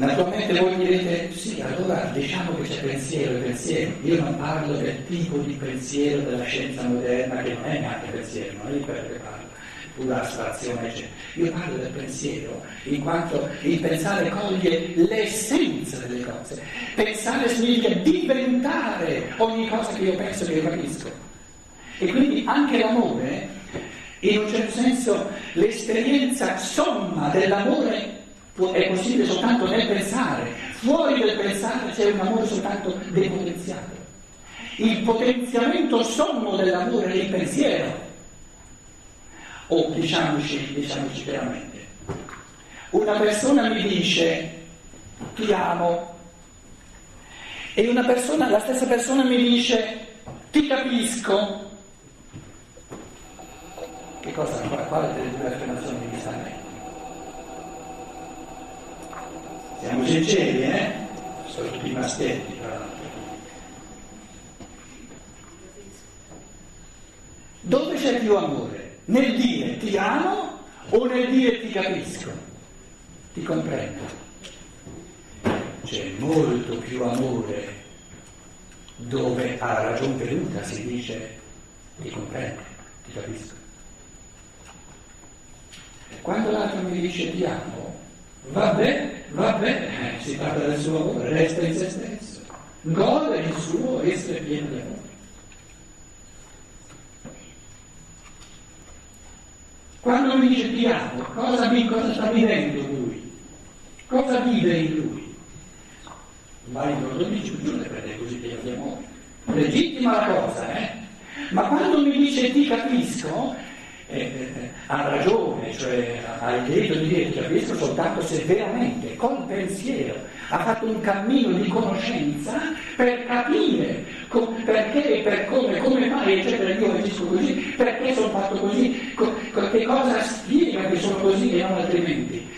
Naturalmente voi direte, sì, allora diciamo che c'è pensiero e pensiero. Io non parlo del tipo di pensiero della scienza moderna, che non è neanche pensiero, non è di quello che parlo, pura astrazione, eccetera. Io parlo del pensiero, in quanto il pensare coglie l'essenza delle cose. Pensare significa diventare ogni cosa che io penso che io capisco. E quindi anche l'amore, in un certo senso, l'esperienza somma dell'amore è possibile soltanto nel pensare, fuori del pensare c'è un amore soltanto depotenziato. Il potenziamento sommo dell'amore il pensiero. O diciamoci, diciamoci chiaramente, una persona mi dice ti amo e una persona, la stessa persona mi dice ti capisco. Che cosa? Quale delle due affermazioni mi sta meglio? Siamo sinceri, eh? Sono tutti maschietti, tra l'altro. Dove c'è più amore? Nel dire ti amo o nel dire ti capisco? Ti comprendo. C'è molto più amore dove a ragion veduta si dice ti comprendo, ti capisco. Quando l'altro mi dice ti amo, Vabbè, vabbè, si parla del suo amore, resta in se stesso, gode il suo essere pieno di amore. Quando mi dice ti amo, cosa, cosa sta vivendo lui? Cosa vive in lui? Va in loro dice giù perché è così pieno di amore. Legittima la cosa, eh? Ma quando mi dice ti capisco, eh, eh, ha ragione, cioè ha il diritto di dire che capisco soltanto se veramente, col pensiero, ha fatto un cammino di conoscenza per capire co- perché, per come, come mai, eccetera, io agisco così, perché sono fatto così, co- che cosa spiega che sono così e non altrimenti.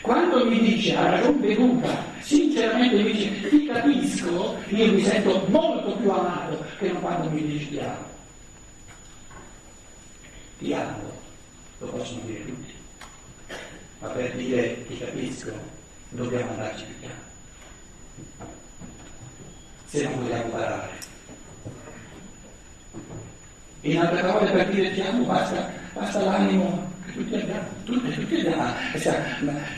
Quando mi dice a ragion veduta, sinceramente mi dice ti capisco, io mi sento molto più amato che non quando mi dice ti ti amo, lo possono dire tutti, ma per dire ti capisco dobbiamo andarci più piano, se non vogliamo parare. In altre parole, per dire ti amo basta, basta l'animo tutti abbiamo, tutti, tutti abbiamo, siamo,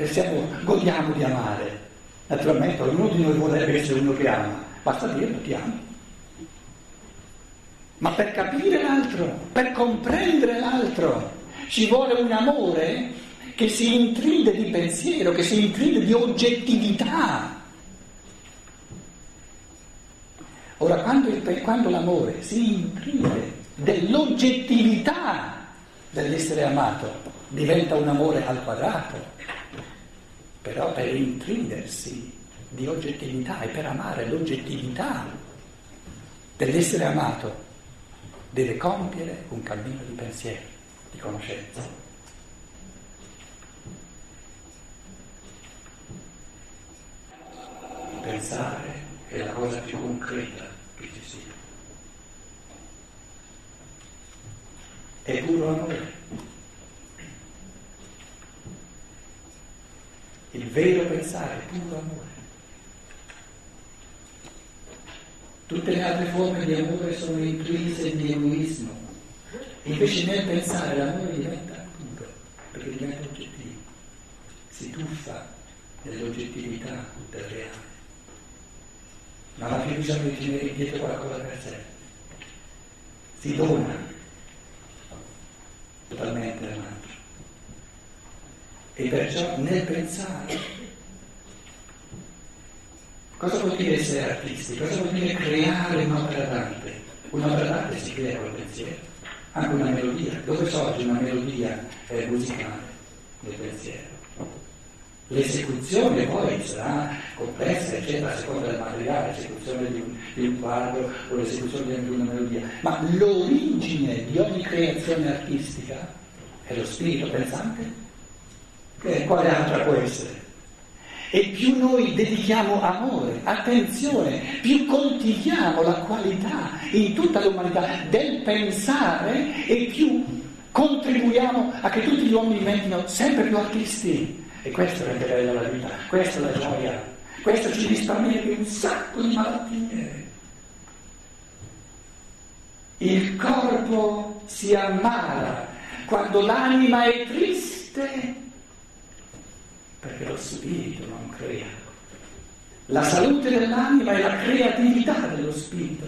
siamo, godiamo di amare. Naturalmente ognuno di noi vorrebbe essere uno che ama, basta dirlo, ti amo ma per capire l'altro, per comprendere l'altro, ci vuole un amore che si intride di pensiero, che si intride di oggettività. Ora, quando, il, quando l'amore si intride dell'oggettività dell'essere amato, diventa un amore al quadrato, però per intridersi di oggettività e per amare l'oggettività dell'essere amato deve compiere un cammino di pensiero, di conoscenza. Pensare è la cosa più concreta che ci sia. È puro amore. Il vero pensare è puro amore. Tutte le altre forme di amore sono intrise di egoismo. Invece nel pensare l'amore diventa puro, perché diventa oggettivo. Si tuffa nell'oggettività del reale. Non ha più bisogno di tenere indietro qualcosa per sé. Si dona totalmente all'altro. E perciò nel pensare Cosa vuol dire essere artisti? Cosa vuol dire creare un'opera d'arte? Un'opera d'arte si crea col pensiero, anche una melodia. Dove sorge una melodia eh, musicale del pensiero? L'esecuzione poi sarà complessa, eccetera, a seconda del materiale, l'esecuzione di un, di un quadro o l'esecuzione di una melodia, ma l'origine di ogni creazione artistica è lo spirito pensante. Che, quale altra può essere? E più noi dedichiamo amore, attenzione, più coltiviamo la qualità in tutta l'umanità del pensare e più contribuiamo a che tutti gli uomini diventino sempre più artisti, E questo rende bella la vita, questa è la gioia, questo ci risparmia di un sacco di malattie. Il corpo si ammala quando l'anima è triste, perché lo spirito non crea. La salute dell'anima è la creatività dello spirito.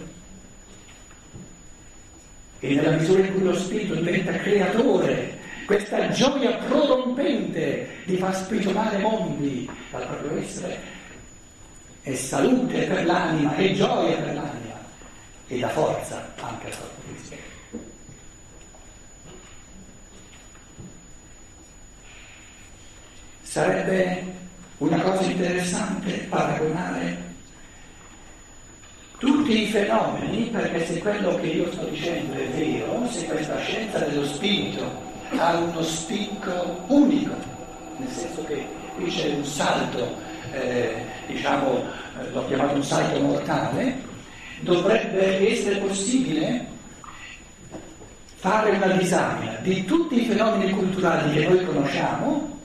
E nella misura in cui lo spirito diventa creatore, questa gioia prorompente di far sprigionare mondi dal proprio essere, è salute per l'anima, è gioia per l'anima e dà forza anche al corpo fisico. Sarebbe una cosa interessante paragonare tutti i fenomeni, perché se quello che io sto dicendo è vero, se questa scienza dello spirito ha uno spicco unico, nel senso che qui c'è un salto, eh, diciamo, eh, l'ho chiamato un salto mortale, dovrebbe essere possibile fare una disamina di tutti i fenomeni culturali che noi conosciamo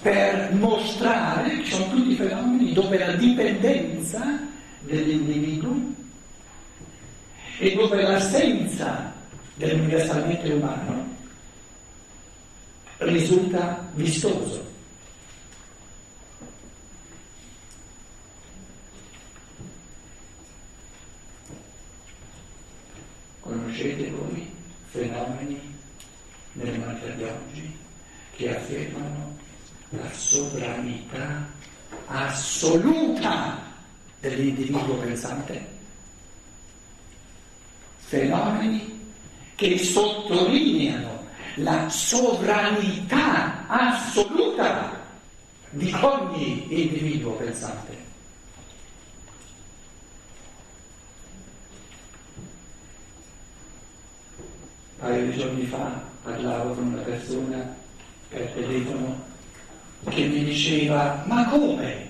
per mostrare che sono tutti fenomeni dove la dipendenza dell'individuo e dove l'assenza dell'universalmente umano risulta vistoso. Conoscete voi fenomeni nell'umanità di oggi che affermano la sovranità assoluta dell'individuo pensante? Fenomeni che sottolineano la sovranità assoluta di ogni individuo pensante. Un paio di giorni fa parlavo con una persona per telefono che mi diceva ma come?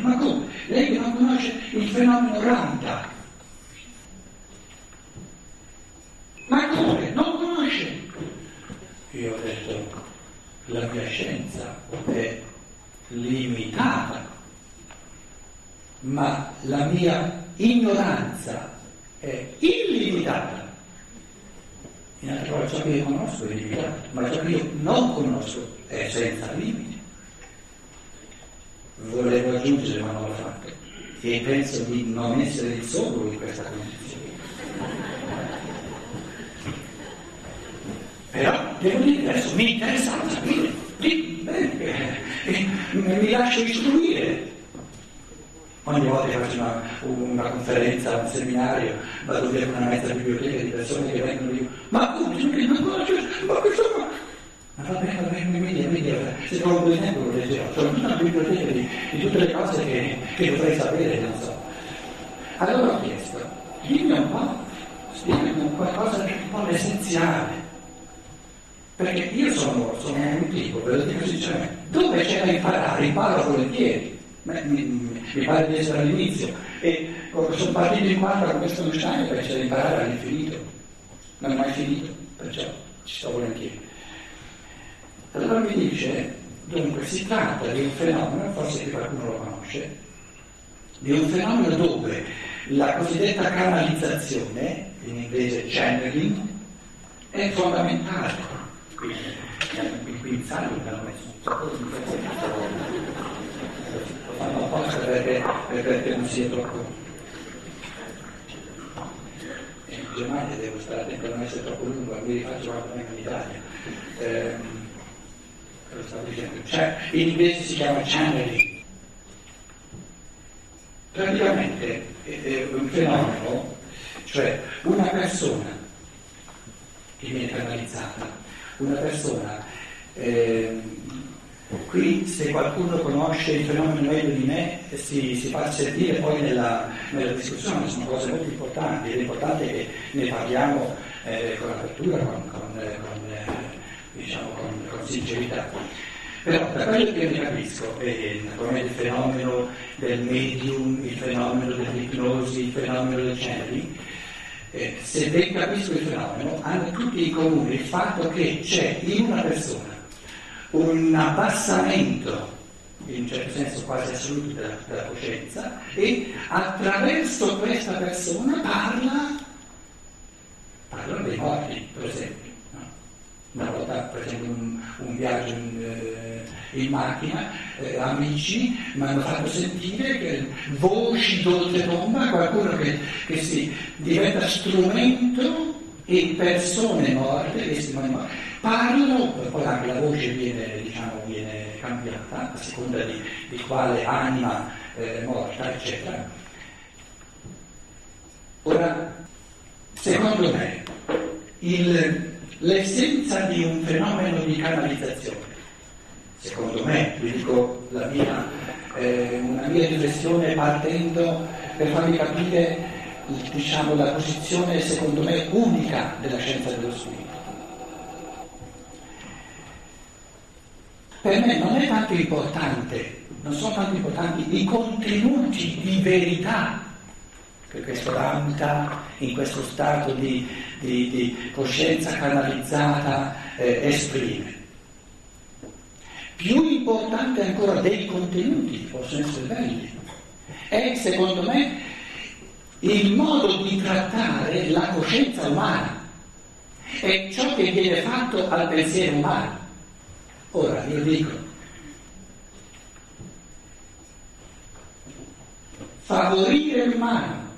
Ma come? Lei non conosce il fenomeno Ranta? Ma come? Non conosce? Io ho detto, la mia scienza è limitata, ma la mia ignoranza è illimitata. In altre parole, ciò che io conosco è limitato, ma ciò che io non conosco è senza limiti. Volevo aggiungere, ma non l'ho fatto, e penso di non essere il solo in questa condizione. Però devo dire adesso mi interessa sapere, mi lascio istruire Ogni volta che faccio una, una, conferenza, un seminario, vado via con una mezza biblioteca di persone che vengono e dicono ma come, che non conosci, ma questo qua... Ma va bene, va bene, media, media, se trovo due tempo lo leggerò, c'è una biblioteca di, di, tutte le cose che, che dovrei sapere, non so. Allora ho chiesto, dimmi un po', spiegami qualcosa di un po' essenziale. Perché io sono, sono un tipo, ve lo dico sinceramente, dove c'è da imparare, imparo volentieri. Mi, pare di essere all'inizio. E sono partito in quattro con questo Einstein perché c'è da imparare all'infinito non è mai finito perciò ci sto volentieri. Allora mi dice dunque si tratta di un fenomeno forse che qualcuno lo conosce di un fenomeno dove la cosiddetta canalizzazione in inglese channeling è fondamentale. Quindi il guinzaglio me l'hanno messo un sacco di fanno apposta perché, perché non sia troppo. In Germania devo stare attento a non essere troppo lungo mi rifaccio quando vengo in Italia. Eh, lo stavo dicendo. Cioè, in inglese si chiama channeling praticamente è un fenomeno cioè una persona che viene canalizzata una persona eh, Qui se qualcuno conosce il fenomeno meglio di me si, si fa sentire poi nella, nella, discussione, sono cose molto importanti ed è che ne parliamo eh, con apertura, con, con, con, eh, diciamo, con, sincerità. Però da quello che ne capisco, eh, naturalmente il fenomeno del medium, il fenomeno dell'ipnosi, il fenomeno del channeling, eh, se ben capisco il fenomeno, hanno tutti in comune il fatto che c'è in una persona un abbassamento in un certo senso quasi assoluto della, della coscienza e attraverso questa persona parla, parla dei morti, per esempio. Una volta, esempio, un, un viaggio in, eh, in macchina, eh, amici mi hanno fatto sentire che voci d'oltrepomba, qualcuno che, che si diventa strumento e persone morte, testimoni morti, parlano, poi anche la voce viene, diciamo, viene cambiata a seconda di, di quale anima eh, morta, eccetera. Ora, secondo me, il, l'essenza di un fenomeno di canalizzazione, secondo me, vi dico la mia, eh, una mia riflessione partendo per farvi capire diciamo, la posizione, secondo me, unica della scienza dello spirito. Per me non è tanto importante, non sono tanto importanti i contenuti di verità che questo Ramta in questo stato di, di, di coscienza canalizzata eh, esprime. Più importante ancora dei contenuti, possono essere belli, è secondo me il modo di trattare la coscienza umana, è ciò che viene fatto al pensiero umano. Ora io dico, favorire l'umano,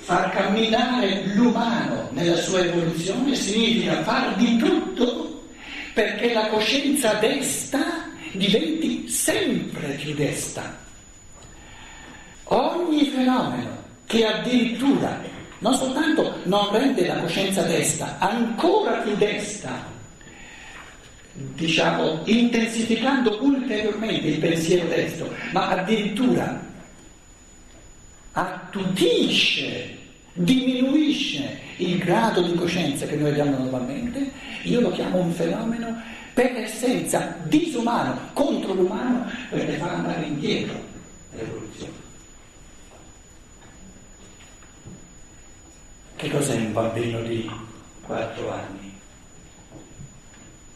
far camminare l'umano nella sua evoluzione significa far di tutto perché la coscienza desta diventi sempre più desta. Ogni fenomeno che addirittura non soltanto non rende la coscienza desta, ancora più desta, diciamo, intensificando ulteriormente il pensiero destro, ma addirittura attutisce, diminuisce il grado di coscienza che noi abbiamo normalmente, io lo chiamo un fenomeno per essenza disumano, contro l'umano, perché fa andare indietro l'evoluzione. Che cos'è un bambino di 4 anni?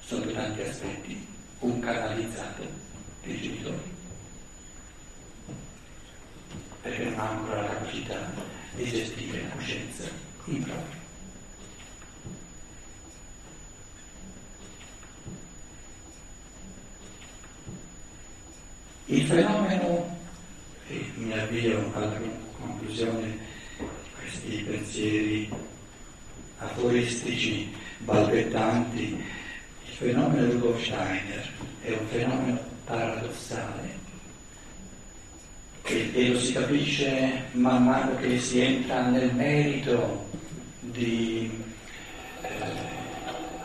sono tanti aspetti, un canalizzato dei genitori, perché non ha ancora la capacità di gestire la coscienza in proprio. Il fenomeno, e mi avvio alla conclusione di questi pensieri aforistici, balbettanti, il fenomeno Rudolf Steiner è un fenomeno paradossale e, e lo si capisce man mano che si entra nel merito di, eh,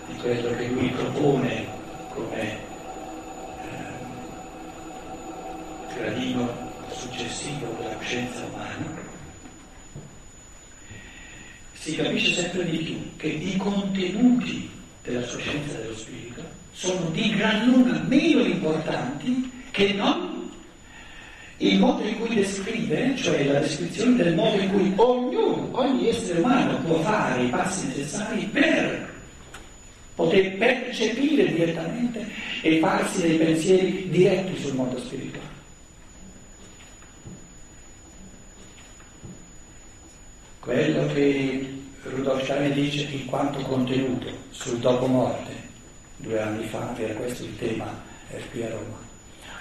di quello che lui propone come eh, gradino successivo della coscienza umana, si capisce sempre di più che i contenuti della sua scienza dello spirito sono di gran lunga meno importanti che non il modo in cui descrive, cioè la descrizione del modo in cui ognuno, ogni essere umano può fare i passi necessari per poter percepire direttamente e farsi dei pensieri diretti sul mondo spirituale. Quello che Rudolf Steiner dice in quanto contenuto sul dopo morte, due anni fa era questo il tema qui a Roma,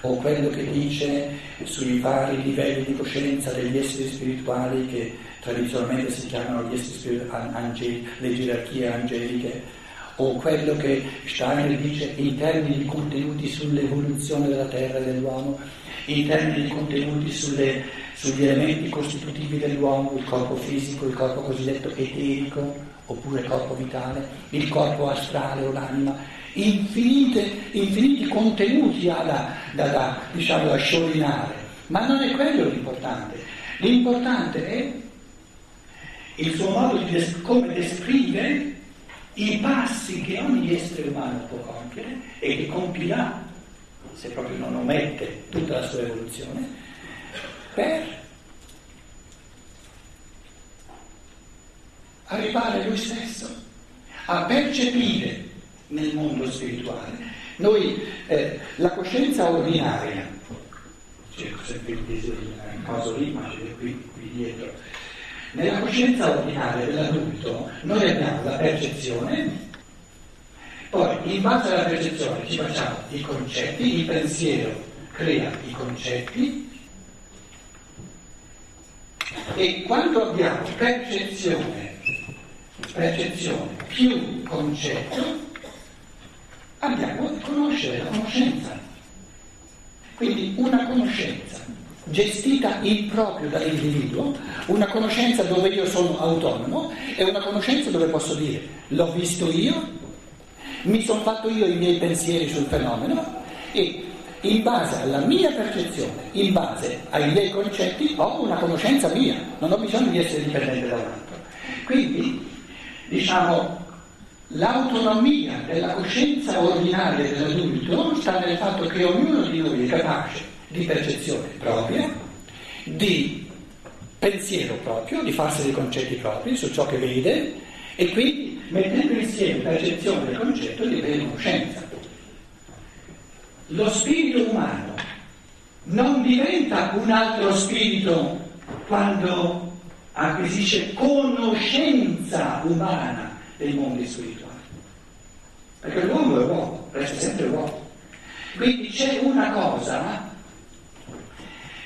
o quello che dice sui vari livelli di coscienza degli esseri spirituali che tradizionalmente si chiamano gli esseri spirituali, le gerarchie angeliche, o quello che Steiner dice in termini di contenuti sull'evoluzione della terra e dell'uomo, in termini di contenuti sulle, sugli elementi costitutivi dell'uomo, il corpo fisico, il corpo cosiddetto eterico, oppure corpo vitale, il corpo astrale o l'anima, infiniti contenuti ha da, da, da, diciamo, da sciorinare, ma non è quello l'importante. L'importante è il suo modo di des- come descrive i passi che ogni essere umano può compiere e che compirà se proprio non omette tutta la sua evoluzione, per arrivare lui stesso a percepire nel mondo spirituale. Noi, eh, la coscienza ordinaria, cerco sempre il coso lì, ma c'è qui, qui dietro, nella coscienza ordinaria dell'adulto noi abbiamo la percezione, poi in base alla percezione ci facciamo i concetti, il pensiero crea i concetti e quando abbiamo percezione, percezione più concetto, abbiamo a conoscere la conoscenza. Quindi una conoscenza gestita in proprio dall'individuo, una conoscenza dove io sono autonomo e una conoscenza dove posso dire l'ho visto io, mi sono fatto io i miei pensieri sul fenomeno e in base alla mia percezione, in base ai miei concetti, ho una conoscenza mia, non ho bisogno di essere dipendente da un altro. Quindi, diciamo, l'autonomia della coscienza ordinaria dell'adulto sta nel fatto che ognuno di noi è capace di percezione propria, di pensiero proprio, di farsi dei concetti propri su ciò che vede e quindi mettendo insieme percezione e concetto di conoscenza. Lo spirito umano non diventa un altro spirito quando acquisisce conoscenza umana dei mondi spirituali. Perché l'uomo è uomo, resta sempre uomo. Quindi c'è una cosa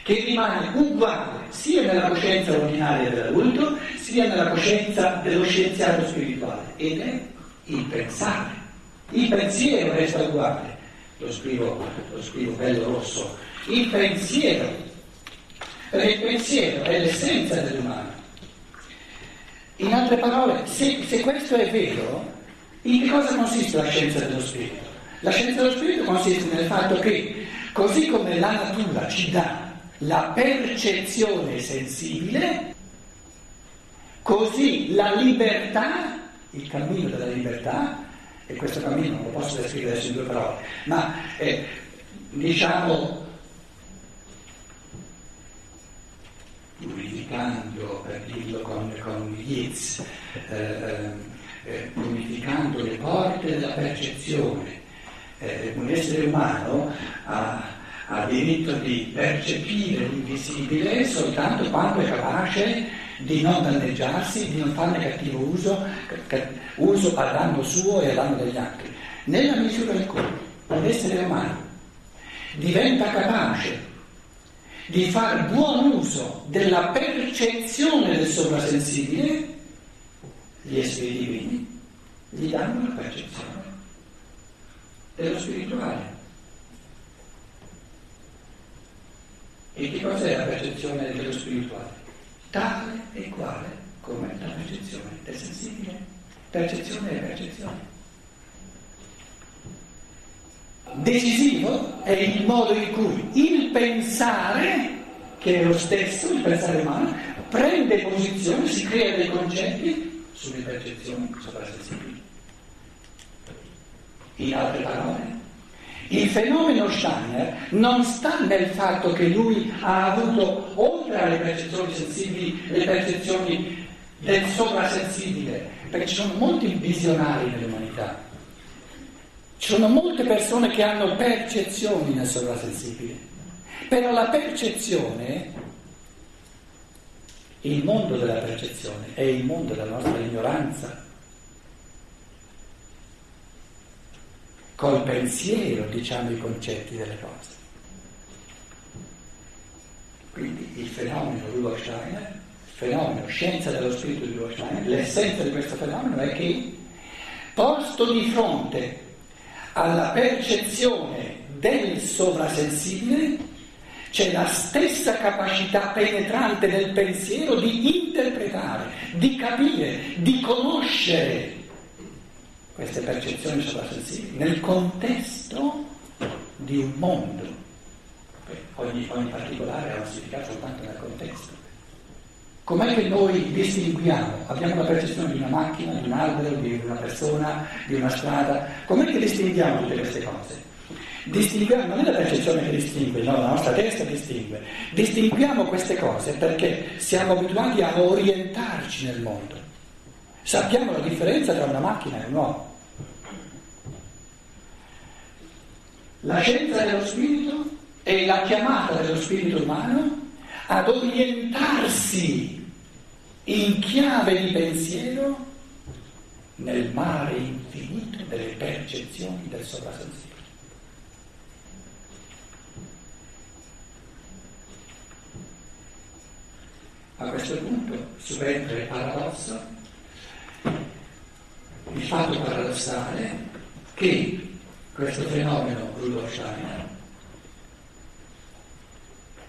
che rimane uguale sia nella coscienza ordinaria dell'adulto sia nella coscienza dello scienziato spirituale ed è il pensare. Il pensiero resta uguale lo scrivo, lo scrivo bello rosso, il pensiero, perché il pensiero è l'essenza dell'umano. In altre parole, se, se questo è vero, in che cosa consiste la scienza dello spirito? La scienza dello spirito consiste nel fatto che, così come la natura ci dà la percezione sensibile, così la libertà, il cammino della libertà, e questo cammino lo posso descrivere in due parole, ma eh, diciamo purificando, per dirlo con, con Yeats, eh, eh, purificando le porte della percezione. Eh, un essere umano ha, ha diritto di percepire l'invisibile soltanto quando è capace di non danneggiarsi, di non farne cattivo uso, uso a danno suo e a danno degli altri. Nella misura in cui un essere umano diventa capace di fare buon uso della percezione del sovrasensibile, gli esseri divini gli danno la percezione dello spirituale. E che cos'è la percezione dello spirituale? Tale e quale come la percezione del sensibile. Percezione e percezione. Decisivo è il modo in cui il pensare, che è lo stesso, il pensare umano, prende posizione, si crea dei concetti sulle percezioni sovrasensibili. In altre parole, il fenomeno Steiner non sta nel fatto che lui ha avuto, oltre alle percezioni sensibili, le percezioni del sovrasensibile, perché ci sono molti visionari nell'umanità. Ci sono molte persone che hanno percezioni nel sovrasensibile, però la percezione, il mondo della percezione, è il mondo della nostra ignoranza col pensiero diciamo i concetti delle cose. Quindi il fenomeno Rudolf Steiner, il fenomeno scienza dello spirito di Rudolf Steiner, l'essenza di questo fenomeno è che posto di fronte alla percezione del sovrasensibile c'è la stessa capacità penetrante del pensiero di interpretare, di capire, di conoscere queste percezioni sovrasensibili nel contesto di un mondo. Ogni, ogni particolare ha significato soltanto nel contesto. Com'è che noi distinguiamo? Abbiamo la percezione di una macchina, di un albero, di una persona, di una strada. Com'è che distinguiamo tutte queste cose? Distinguiamo, non è la percezione che distingue, no, la nostra testa distingue. Distinguiamo queste cose perché siamo abituati a orientarci nel mondo. Sappiamo la differenza tra una macchina e un uomo. La scienza dello spirito è la chiamata dello spirito umano ad orientarsi in chiave di pensiero nel mare infinito delle percezioni del sovrasensibile. A questo punto subentra il paradosso, il fatto paradossale che questo fenomeno Rudolf Steiner,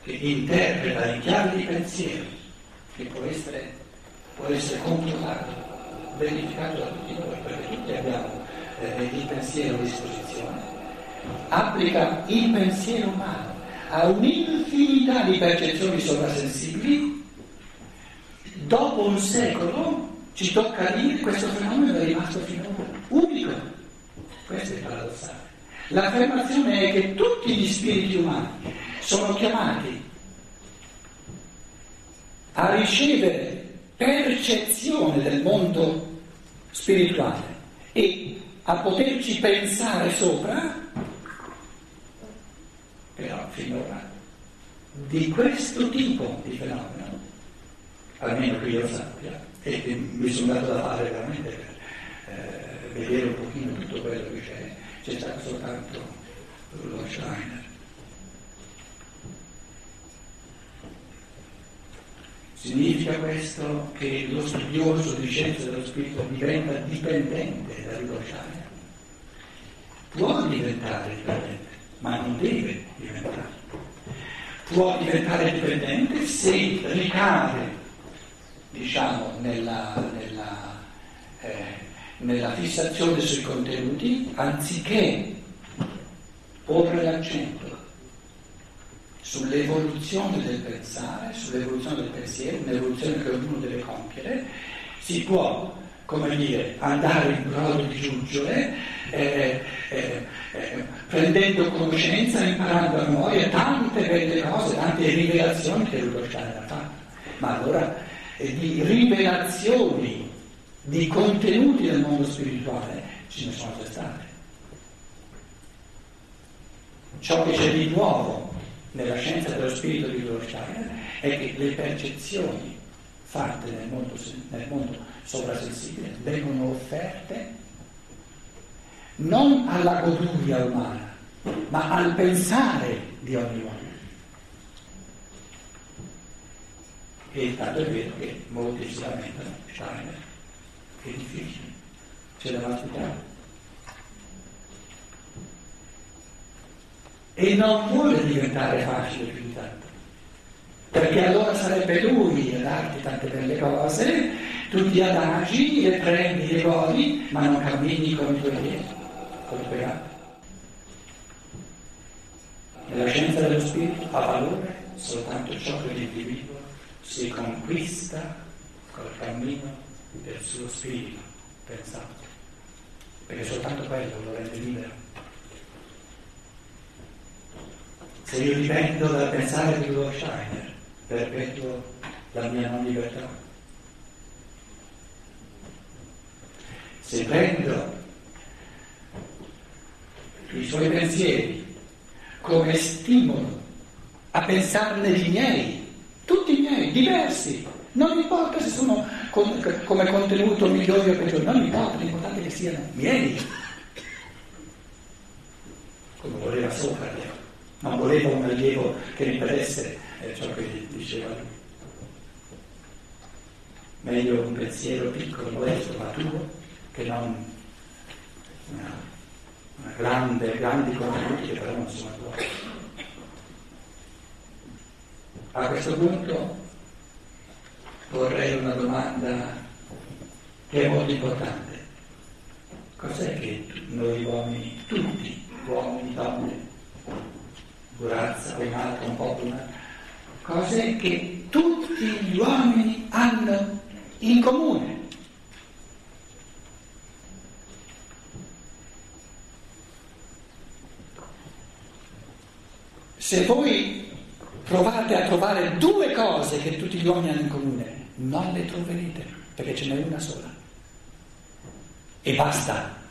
che interpreta in chiave di pensiero, che può essere, può essere controllato, verificato da tutti noi, perché tutti abbiamo eh, il pensiero a disposizione, applica il pensiero umano a un'infinità di percezioni sovrasensibili Dopo un secolo ci tocca dire questo fenomeno è rimasto finora unico. Questo è paradossale. L'affermazione è che tutti gli spiriti umani sono chiamati a ricevere percezione del mondo spirituale e a poterci pensare sopra, però finora di questo tipo di fenomeno almeno che io sappia, e, mi sono da fare veramente per eh, vedere un pochino tutto quello che c'è, c'è stato soltanto lo Steiner. Significa questo che lo studioso di scienza dello spirito diventa dipendente da Rudolf Steiner? Può diventare dipendente, ma non deve diventare. Può diventare dipendente se ricade diciamo, nella, nella, eh, nella fissazione sui contenuti, anziché porre l'accento sull'evoluzione del pensare, sull'evoluzione del pensiero, un'evoluzione che ognuno deve compiere, si può, come dire, andare in brodo di giuggiole, eh, eh, eh, prendendo conoscenza, imparando a noi tante belle cose, tante rivelazioni che Steiner ha fatto. Ma allora e di rivelazioni di contenuti del mondo spirituale ce ne sono già state. Ciò che c'è di nuovo nella scienza dello spirito di Rorschach è che le percezioni fatte nel mondo, nel mondo sovrasensibile vengono offerte non alla goduria umana, ma al pensare di ogni uomo. E tanto è vero che molti si lamentano, Steiner, è difficile, c'è da masticare. E non vuole diventare facile più di tanto, perché allora sarebbe lui a darti tante belle cose, tu ti adagi, le prendi, le godi, ma non cammini con i tuoi piedi, con i tuoi gatti. Nella scienza dello spirito ha valore soltanto ciò che l'individuo si conquista col cammino del suo spirito pensato, perché soltanto quello lo rende libero. Se io dipendo dal pensare di Rudolf Steiner, perpetuo la mia non libertà. Se prendo i suoi pensieri come stimolo a pensarne di miei, tutti i miei, diversi. Non importa se sono con, come contenuto migliori o peggiori, non importa, l'importante è che siano miei. Come voleva Socrate, non voleva un allievo che ripetesse eh, ciò che diceva lui. Meglio un pensiero piccolo, modesto, maturo, che non una, una grande, grandi contenuti che però non sono buoni. A questo punto porrei una domanda che è molto importante. Cos'è che noi uomini, tutti, uomini, donne, Burazza, un altro, un popolo, cos'è che tutti gli uomini hanno in comune? Se voi provate a trovare due cose che tutti gli uomini hanno in comune, non le troverete, perché ce n'è una sola. E basta.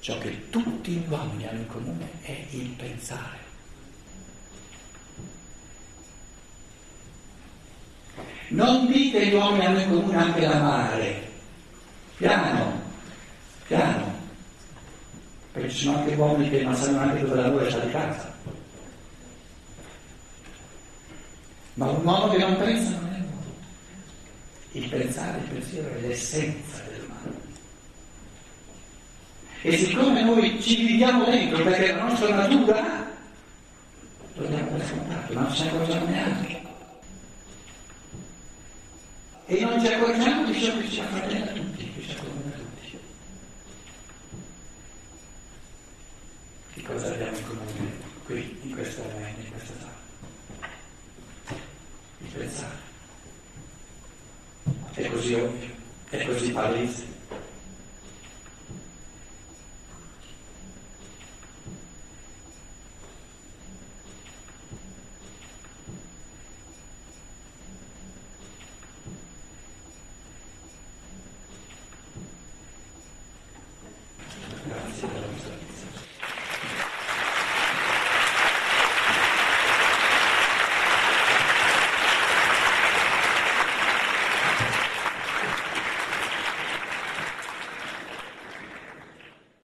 ciò che tutti gli uomini hanno in comune è il pensare. Non dite che gli uomini hanno in comune anche l'amare. Piano, piano. Perché ci sono anche uomini che non sanno neanche dove lavora sta di casa. Ma un uomo che non pensa non è un uomo. Il pensare, il pensiero è l'essenza dell'umano. E siccome noi ci dividiamo dentro perché la nostra natura, lo diamo per scontato, ma non ne accorgiamo neanche. E non ci accorgiamo di ciò che ci appartiene a tutti,